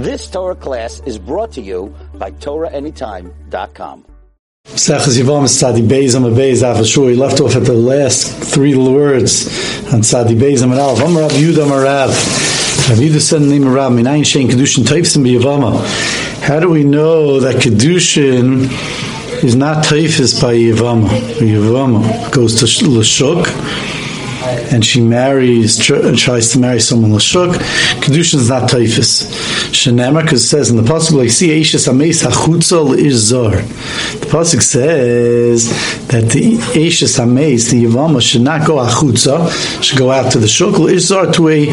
This Torah class is brought to you by TorahAnytime.com. Sechas Yivam Tzadi Beis Am Beis Afashur. He left off at the last three words on Tzadi Beis Am Rav. Am Rav Yudah Marav. Rav Yudah said the name of Rav. Minayin Shein Kedushin Teifsim B'Yavama. How do we know that Kedushin is not Teifis by Yavama? Yavama goes to Lashuk and she marries tr- tries to marry someone lashuk, kedushin is not typhus. Shenema because it says in the pasuk like see eishes ameis hachutza izzar. The pasuk says that the eishes ameis the yavama should not go achutza, should go out to the shuk izzar to a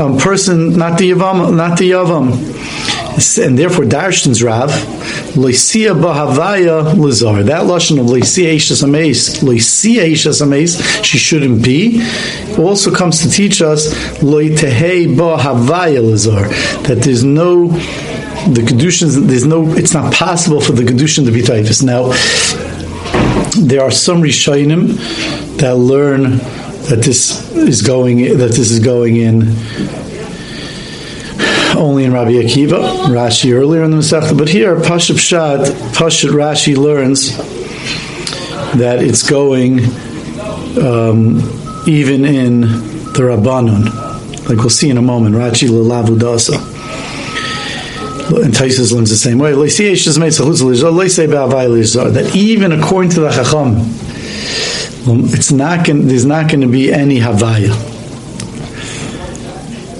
um, person, not the yavam, not the yavam and therefore Darshan's Rav, Lysia Bahavaya Lazar. That lashon of Lysia Eishas Ames, Lysia Eishas Ames, she shouldn't be, also comes to teach us Loitehei Bahavaya Lazar, that there's no the kedushin there's no it's not possible for the kedushin to be typhus. Now there are some rishonim that learn that this is going that this is going in only in Rabbi Akiva, Rashi earlier in the Masechta, but here Pashup Shad, Pashat Rashi learns that it's going um, even in the Rabbanon, like we'll see in a moment. Rashi Lalavu Dasa. And Taisus learns the same way. That even according to the Chacham, it's not there's not going to be any Havaya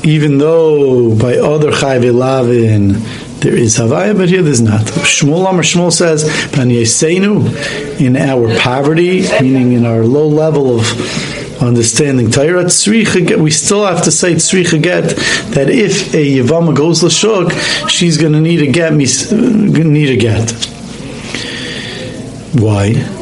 even though by other Chayve Lavin there is Havaya, but here there's not. Shmuel Amar Shmuel says, in our poverty, meaning in our low level of understanding Torah, we still have to say tzricha get that if a Yavama goes l'shuk, she's going to need a get, need a get. Why?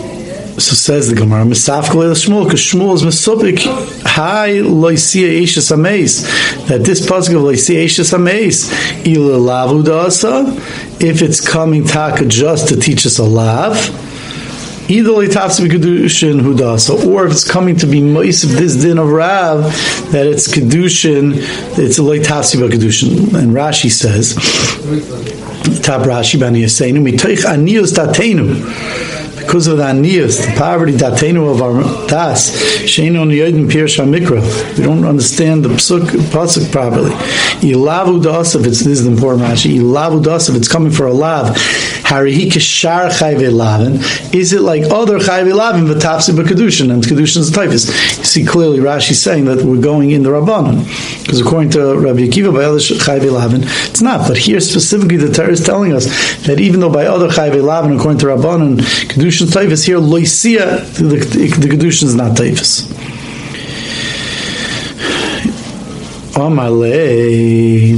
So says the Gemara, Misafkal Shmuel, because Shmuel is Mesopik, Hi Loisia Eishas Ameis, that this pasuk of Loisia Eishas Ameis, Ila Lavu Dasa, if it's coming taka just to teach us a lav, either Litafsi Kedushin Hudasa, or if it's coming to be Mois of this din of Rav, that it's Kedushin, it's a Litafsi Kedushin. And Rashi says, Tab Rashi Bani Yaseinu, Mitoich Anios Tatenu, because of the aniyas, the poverty, datenu of our das, sheinu niyodim pirush mikra. We don't understand the pasuk, pasuk properly. Ilavu das if it's this is the important Rashi. Ilavu das if it's coming for a lav. Harihi kishar chayve lavin. Is it like other chayve lavin but tapsi b'kedushin and kedushin is typhus? You see clearly Rashi saying that we're going in the rabbanon because according to Rabbi Akiva by other chayve lavin it's not. But here specifically the Torah is telling us that even though by other chayve lavin according to rabbanon kedushin Kedushin here, Loisia, the, the Kedushin is not Taifas. Amalei.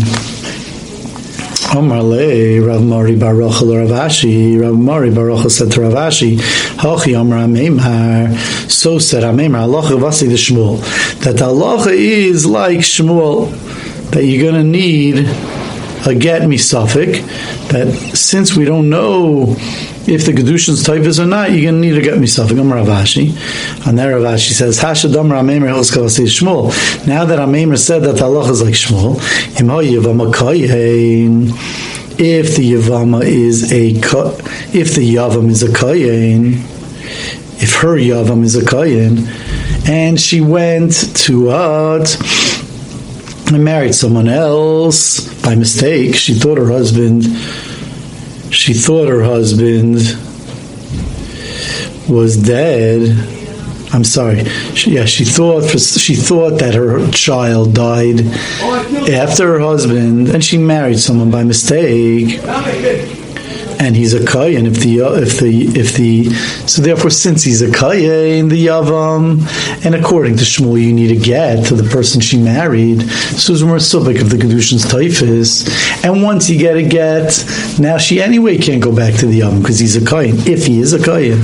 Amalei, Rav Mari Baruch Rav Ashi, Rav Mari Baruch said to Rav Ashi, Hachi Amar Amemar, so said Amemar, Allah Vasi the Shmuel, that Allah is like Shmuel, that you're going to need a get me suffix, that since we don't know if the Kedushin's typhus or not, you're going to need to get me something. I'm Rav Ashi. And there Rav Ashi says, Hashadam Ramemer Shmuel. Now that Ramemer said that Allah is like Shmuel, if the Yavama is a, if the Yavam is a Kayin, if her Yavam is a Kayin, and she went to Ad, and married someone else by mistake, she thought her husband she thought her husband was dead. I'm sorry. She, yeah, she thought she thought that her child died after her husband, and she married someone by mistake and he's a kayin if the if the if the so therefore since he's a kayin eh, the yavam and according to Shmuel you need to get to the person she married so it's more subik of the kedushin's typhus. And once you get a get now she anyway can't go back to the yavam because he's a kayin if he is a kayin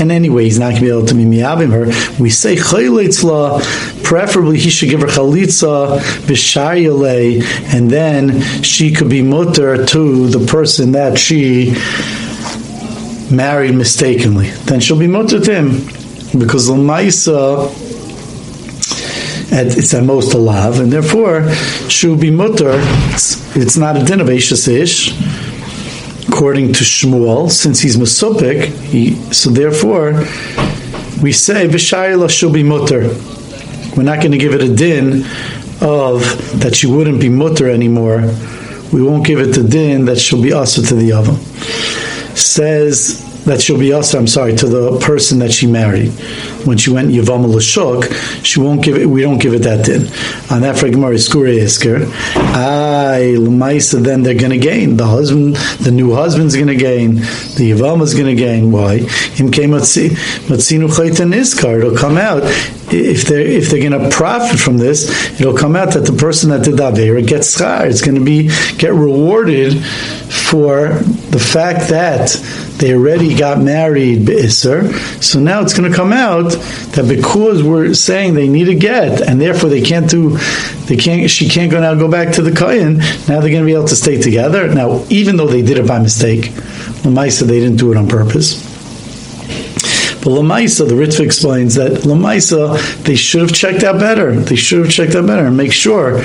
and anyway he's not going to be able to be miyavim her. We say chayleitzla preferably he should give her chalitza b'shayale and then she could be mutter to the person that she married mistakenly, then she'll be mutter to him because Lamaisa at, it's at most a lav, and therefore she'll be mutter. It's, it's not a din of ish, according to Shmuel, since he's masupik. He, so therefore, we say v'shayla she'll be mutter. We're not going to give it a din of that she wouldn't be mutter anymore. We won't give it the din that she'll be asa to the oven. Says that she'll be asa. I'm sorry to the person that she married when she went Yavam Lashuk, she won't give it. We don't give it that din. On that for Gemara Skure Isker, I Lamaisa. Then they're going to gain. The husband, the new husband's going to gain. The Yavam is going to gain. Why? Him came Matzinu Chaytan Iskar. It'll come out if they're if they're going to profit from this, it'll come out that the person that did avera gets schar. It's going to be get rewarded for the fact that they already got married be'isr. So now it's going to come out that because we're saying they need a get, and therefore they can't do, they can't, she can't go now go back to the kohen. Now they're going to be able to stay together. Now, even though they did it by mistake, Lamaisa they didn't do it on purpose. But Lamaisa, the Ritva explains that Lamaisa, they should have checked out better. They should have checked out better and make sure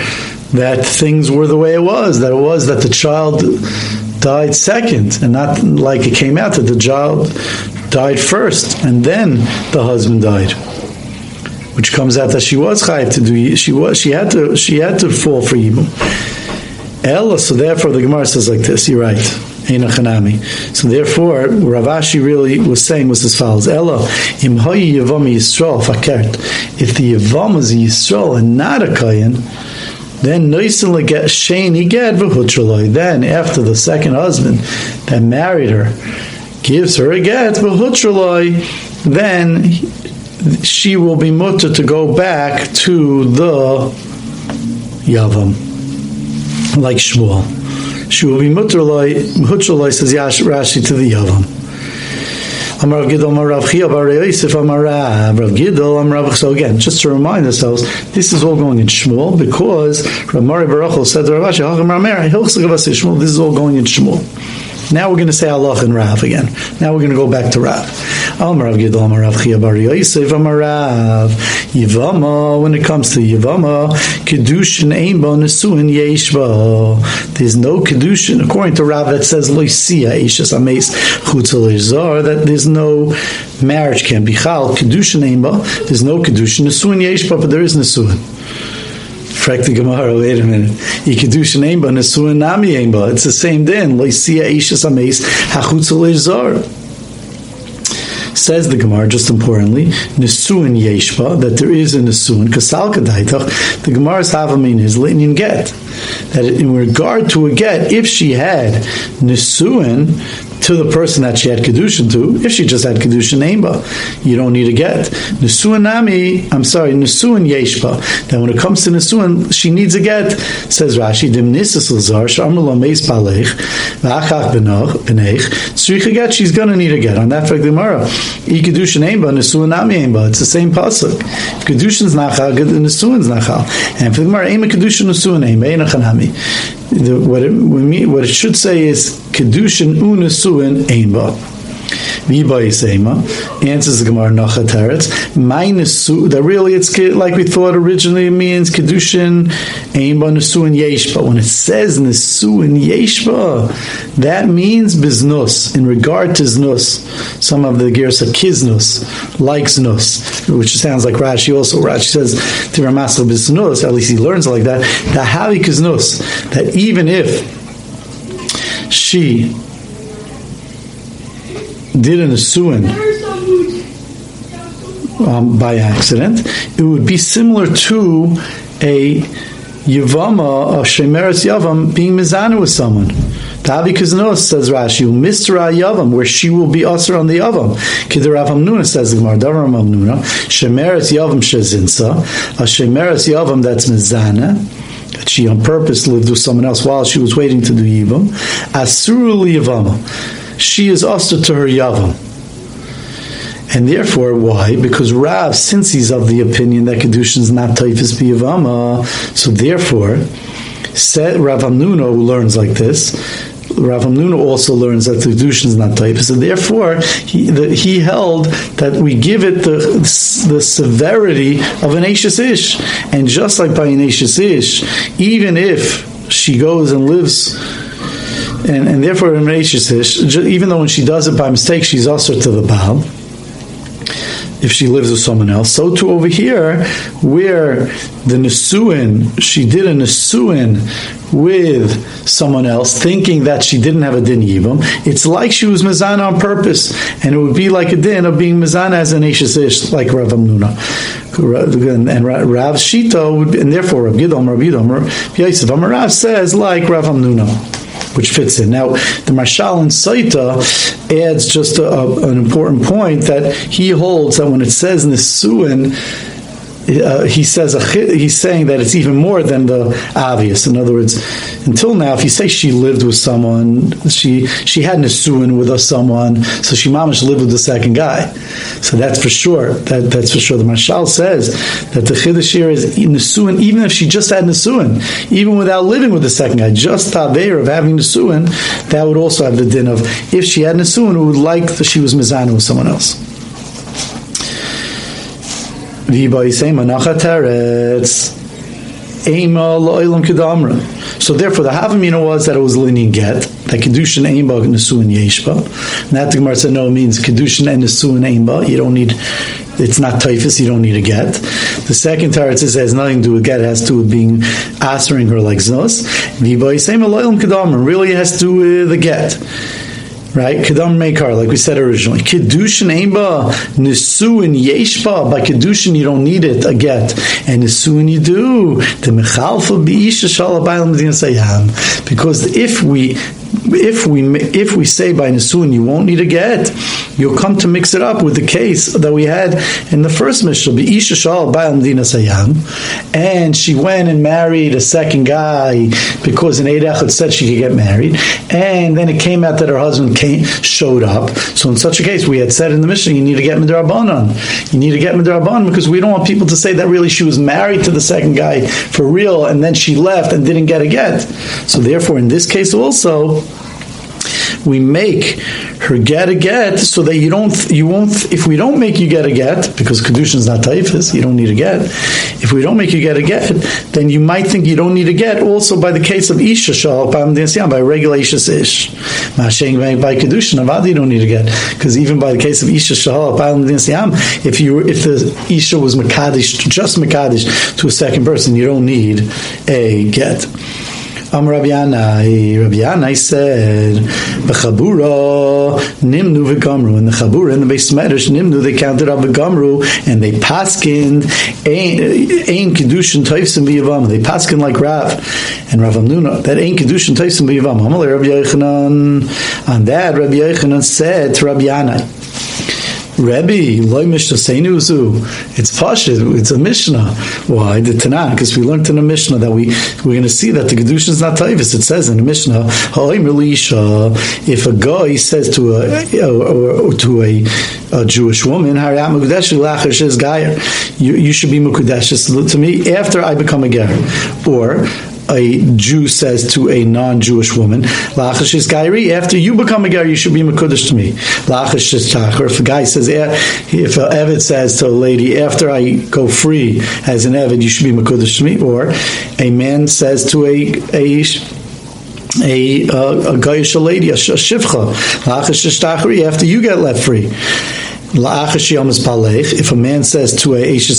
that things were the way it was, that it was that the child died second, and not like it came out that the child died first, and then the husband died. Which comes out that she was chayiv to do. She was. She had to. She had to fall for yibum. Ella. So therefore, the Gemara says like this. You're right. So therefore, Rav Ashi really was saying was as follows: Ella im yisrael fakert. If the yavam is a yisrael and not a kayan, then. Then after the second husband that married her gives her a get then she will be mutter to go back to the Yavam, like Shmuel. She will be hutraloi says Rashi to the Yavam. Amar Gidol Amar Rav Chia Bar Yosef Amar Rav Gidol Amar Rav So again, just to remind ourselves, this is all going in Shmuel because Rav Mari bar Rachel said to Rav Ashi, Shmuel, this is all going in Shmuel. Now we're going to say Allah and Rav again. Now we're going to go back to Rav. Amar Gidol Amar Rav Yosef Yivama. When it comes to Yivama, kedushin ain bo nesuin yeshba. There's no kedushin according to Rav that says loisia ishas ames chutzal that there's no marriage can be chal kedushin ain There's no kedushin nesuin yeshba, but there is nesuin. Frag the Gemara, wait a minute. Yikidushin Eimba, Nesuin Nami Eimba. It's the same din. Loisia Eishas Ames, Hachutzel Zor. Says the Gemara, just importantly, Nesuin Yeshba, that there is a Nesuin, Kasal Kadaitach, the Gemara's Havamin is Litnin Get. That in regard to a get, if she had Nesuin, to the person that she had kedushin to. If she just had kedushin neighbor, you don't need a get. Nesuin nami, I'm sorry, nesuin yeshba. Then when it comes to nesuin, she needs a get. Says Rashi, dim nisis l'zar sharmul meis palech v'achach b'nech tzrich get. She's gonna need a get. On that fact, Gemara, i kedushin neighbor, nesuin nami neighbor. It's the same pasuk. If kedushin's nachal, nesuin's nachal. And for the Gemara, ema kedushin nesuin neighbor, enachanami the, what, it, what it should say is kedushin unesuin einba. Answers the Gemara Nacha Teretz. Minus that really it's like we thought originally it means Kedushin Aimba Nesuin Yeshba. When it says Nesuin Yeshba, that means Biznus. In regard to Znus, some of the gears are Kiznus, like Znus, which sounds like Rashi also. Rashi says Tiramasel Biznus, at least he learns like that. The Havi that even if she did an asuin um, by accident, it would be similar to a Yavama, a Shemeres Yavam, being Mizana with someone. Tavi Kiznos says Rashi, Misra Yavam, where she will be usher on the Yavam. Kidar Nuna says the Gemara, Davar Nuna, Shemeres Yavam Shezinsa, a Shemeres Yavam that's Mizana, that she on purpose lived with someone else while she was waiting to do Yivam. Asuru Yavama she is also to her yavam. And therefore, why? Because Rav, since he's of the opinion that Kedushin is not Taifis Biyavama, so therefore, said Rav Amnuno, who learns like this, Rav Hamnuna also learns that the kedushin is not type. and therefore, he, the, he held that we give it the, the severity of an Ashes Ish. And just like by an Ashes Ish, even if she goes and lives and, and therefore even though when she does it by mistake, she's also to the Baal if she lives with someone else. So too over here, where the Nesuin, she did a Nesuin with someone else, thinking that she didn't have a din yivam, it's like she was mizana on purpose, and it would be like a din of being mizana as an ish, like Rav Amnuna. And Rav Shito, would be, and therefore Rav Gidom, Rav Yidom, Rav Yosef Amarav says like Rav Amnuna which fits in. Now, the Marshal in Saita adds just a, a, an important point that he holds that when it says Nisuin, uh, he says a, he's saying that it's even more than the obvious. In other words, until now, if you say she lived with someone, she she had nisuin with a someone, so she mamish lived with the second guy. So that's for sure. That, that's for sure. The mashal says that the chiddush here is nisuin, even if she just had nisuin, even without living with the second guy, just taveir of having nisuin, that would also have the din of if she had nisuin, it would like that she was mizana with someone else. So therefore, the Havamina was that it was linear get, that Kedushin Aimba Nesuin Yeshba. And that the Gemara said no means Kedushin and Nesuin Aimba. You don't need, it's not typhus, you don't need a get. The second says has nothing to do with get, it has to do with being answering her like Znos. Really has to do with the get right? Kedam Meikar, like we said originally. Kedushin Aimba, Nisuin Yeshba. By Kedushin, you don't need it, a get. And Nisuin you do. The Mechalfa Beisha Shalabaylam. Because if we if we if we say by Nisun you won't need a get, you'll come to mix it up with the case that we had in the first Mishnah, be Isha Shal Sayam, and she went and married a second guy because an Eidach said she could get married, and then it came out that her husband came showed up. So in such a case, we had said in the Mishnah, you need to get Midrabanan. You need to get Midrabanan because we don't want people to say that really she was married to the second guy for real, and then she left and didn't get a get. So therefore, in this case also we make her get a get so that you don't you won't if we don't make you get a get because kedushin is not typhus you don't need a get. If we don't make you get a get then you might think you don't need a get also by the case of isha shal by regulation ish. Mashing by kedushin avad you don't need a get. Because even by the case of isha shal if you if the isha was makadish just makadish to a second person you don't need a get Am Rabbi Yanai, Rabbi Yanai said, B'chabura nimnu v'gamru. In the chabura, in the base medrash, nimnu, they counted up v'gamru, and they paskin ein kedushin toifsim v'yavam. They paskin like Rav and Rav Amnuna. That ein kedushin toifsim v'yavam. Amalei Rabbi Yochanan. On that, Rabbi Yochanan said to Rabbi Yanai, Rebbe, loy mishnah seinuzu. It's pashit. It's a mishnah. Why the Tanakh? Because we learned in the mishnah that we we're going to see that the kedusha is not taivus. It says in the mishnah, if a guy says to a or to a, a Jewish woman, you, you should be mukudesh to me after I become a ger, or a Jew says to a non-Jewish woman, "Lachash is gairi." After you become a guy, you should be makudish to me. Lachash is tacher. If a guy says, eh, if an Evid says to a lady, "After I go free as an Evid, you should be makudish to me," or a man says to a a a, uh, a, a Gayish lady, a shivcha, after you get left free. If a man says to a Ish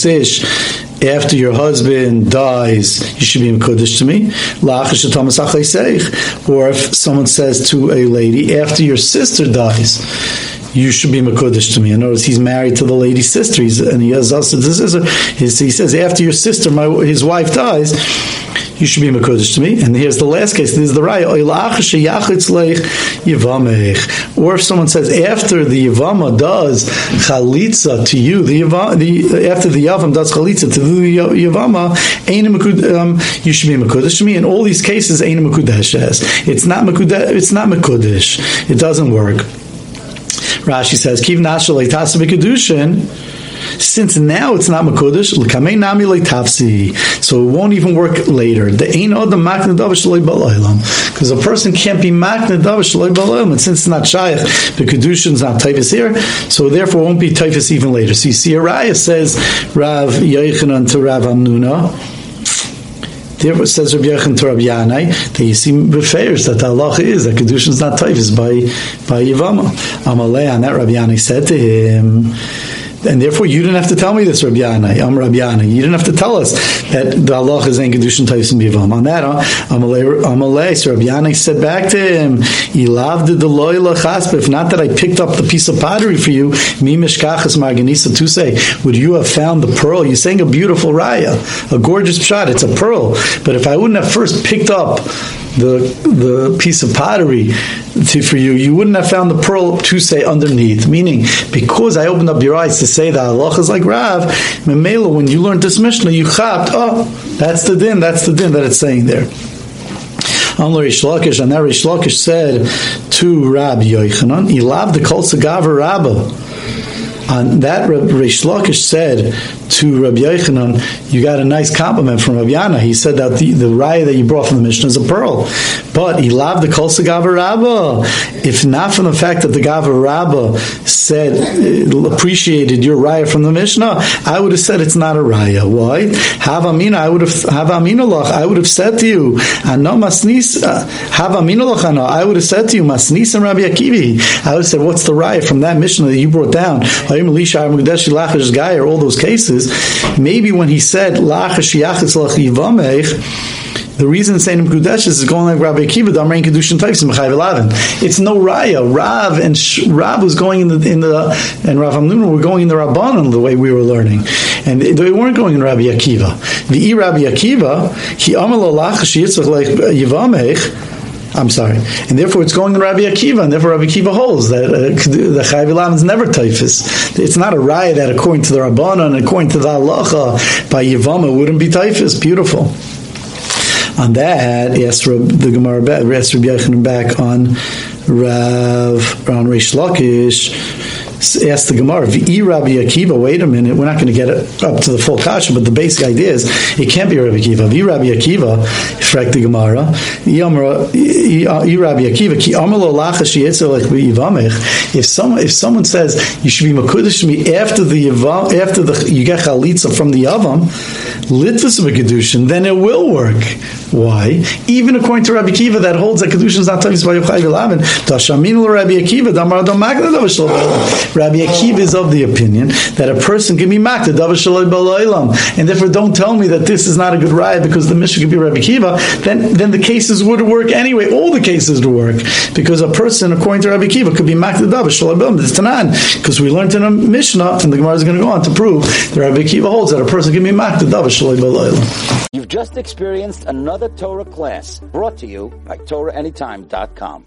after your husband dies, you should be Kodesh to me. Or if someone says to a lady, after your sister dies, you should be Makodesh to me. Other words, he's married to the lady's sister, he's, and he has also, this is a, he says, after your sister, my, his wife dies, you should be Makodesh to me. And here's the last case. This is the Raya. Or if someone says after the Yavama does Chalitza to you, the, Yavama, the after the Yavam does Chalitza to the Yavama, um, you should be Makodesh to me. In all these cases, Ein Makodesh It's not Makodesh. It's not. It doesn't work. Rashi says, Kiv Nashal Kedushin since now it's not Makudish, l'kamei nami tafsi, so it won't even work later. The ain't the makna because a person can't be shaloi baloylam, and since it's not shaykh, the kedushin's not typhus here, so therefore won't be typhus even later. So you see, Araya says Rav Yochanan to Rav Amnuna. Therefore, says Rabbi Yechon to Rabbi Yanai that you see refers that the halacha is that kedushin is not typhus by by Yivama. Amalei on that Rabbi Yanai said to him and therefore you didn't have to tell me this, Rabbi Yana. I'm Rabbi Yana. You didn't have to tell us that the Allah is in Kedushin Taisim Bivam. On that, uh, Amalei, so Rabbi Yana said back to him, Ilav the Deloy Lachaspa, if not that I picked up the piece of pottery for you, Mi Mishkachas Marganisa say, would you have found the pearl? You're saying a beautiful raya, a gorgeous shot, it's a pearl. But if I wouldn't have first picked up the the piece of pottery to, for you, you wouldn't have found the pearl to say underneath. Meaning, because I opened up your eyes to say that Allah is like Rav, Memela, when you learned this Mishnah, you chapped, oh, that's the din, that's the din that it's saying there. Amr Reish Lakish, and that Rish said to Rabbi Yochanan, he loved the Kol Sagavar Rabbah. And that Reish Lakish said to Rabbi Yochanan, you got a nice compliment from Rabbi Yana. He said that the, the raya that you brought from the Mishnah is a pearl. But he loved the Kolsa Gava Rabba. If not from the fact that the Gava Rabba said, uh, appreciated your raya from the Mishnah, I would have said it's not a raya. Why? Have Amina, I would have, Aminolach, I would have said to you, Ano Masnis, uh, have Aminolach, I would have said to you, Masnis and Rabbi Akivi. I would have said, what's the raya from that Mishnah that you brought down? All those cases, maybe when he said, the reason Seinim Kudesh is going like Rabbi Akiva, Damrein Kedushin Taifsim Chayv It's no Raya. Rav and Sh- Rav was going in the in the and Rav Amnuna were going in the Rabbanon the way we were learning, and they weren't going in Rabbi Akiva. The Rabbi Akiva, he Amal Allah Yitzchak like Yivamech. I'm sorry, and therefore it's going in Rabbi Akiva, and therefore Rabbi Akiva holds that uh, the Chayv is never typhus. It's not a riot that according to the Rabbanon and according to the Halacha by Yivama wouldn't be typhus. Beautiful. On that, yes, the Gemara asked Rabbi Yochanan back on Rav on Reish Lakish asked the Gemara, "V'i Rabbi Akiva." Wait a minute, we're not going to get it up to the full kasha, but the basic idea is it can't be Rabbi Akiva. V'i Rabbi Akiva, frag the Gemara. V'i Rabbi Akiva ki If someone if someone says you should be makudish me after the after the you get chalitza from the yavam litvus kedushin, then it will work. Why? Even according to Rabbi Akiva, that holds that kedushin is not tavis by Yochai V'Lavin. Tashamin Rabbi Akiva damar dam magna Rabbi Akiva is of the opinion that a person can be makta davar baloilam, and therefore don't tell me that this is not a good raya because the mission could be Rabbi Akiva. Then, then the cases would work anyway. All the cases would work because a person, according to Rabbi Akiva, could be makta davar shaloi baloilam. It's tanan because we learned in a Mishnah, and the Gemara is going to go on to prove that Rabbi Akiva holds that a person can be makta davar baloilam. You've just experienced another Torah class brought to you by TorahAnytime.com.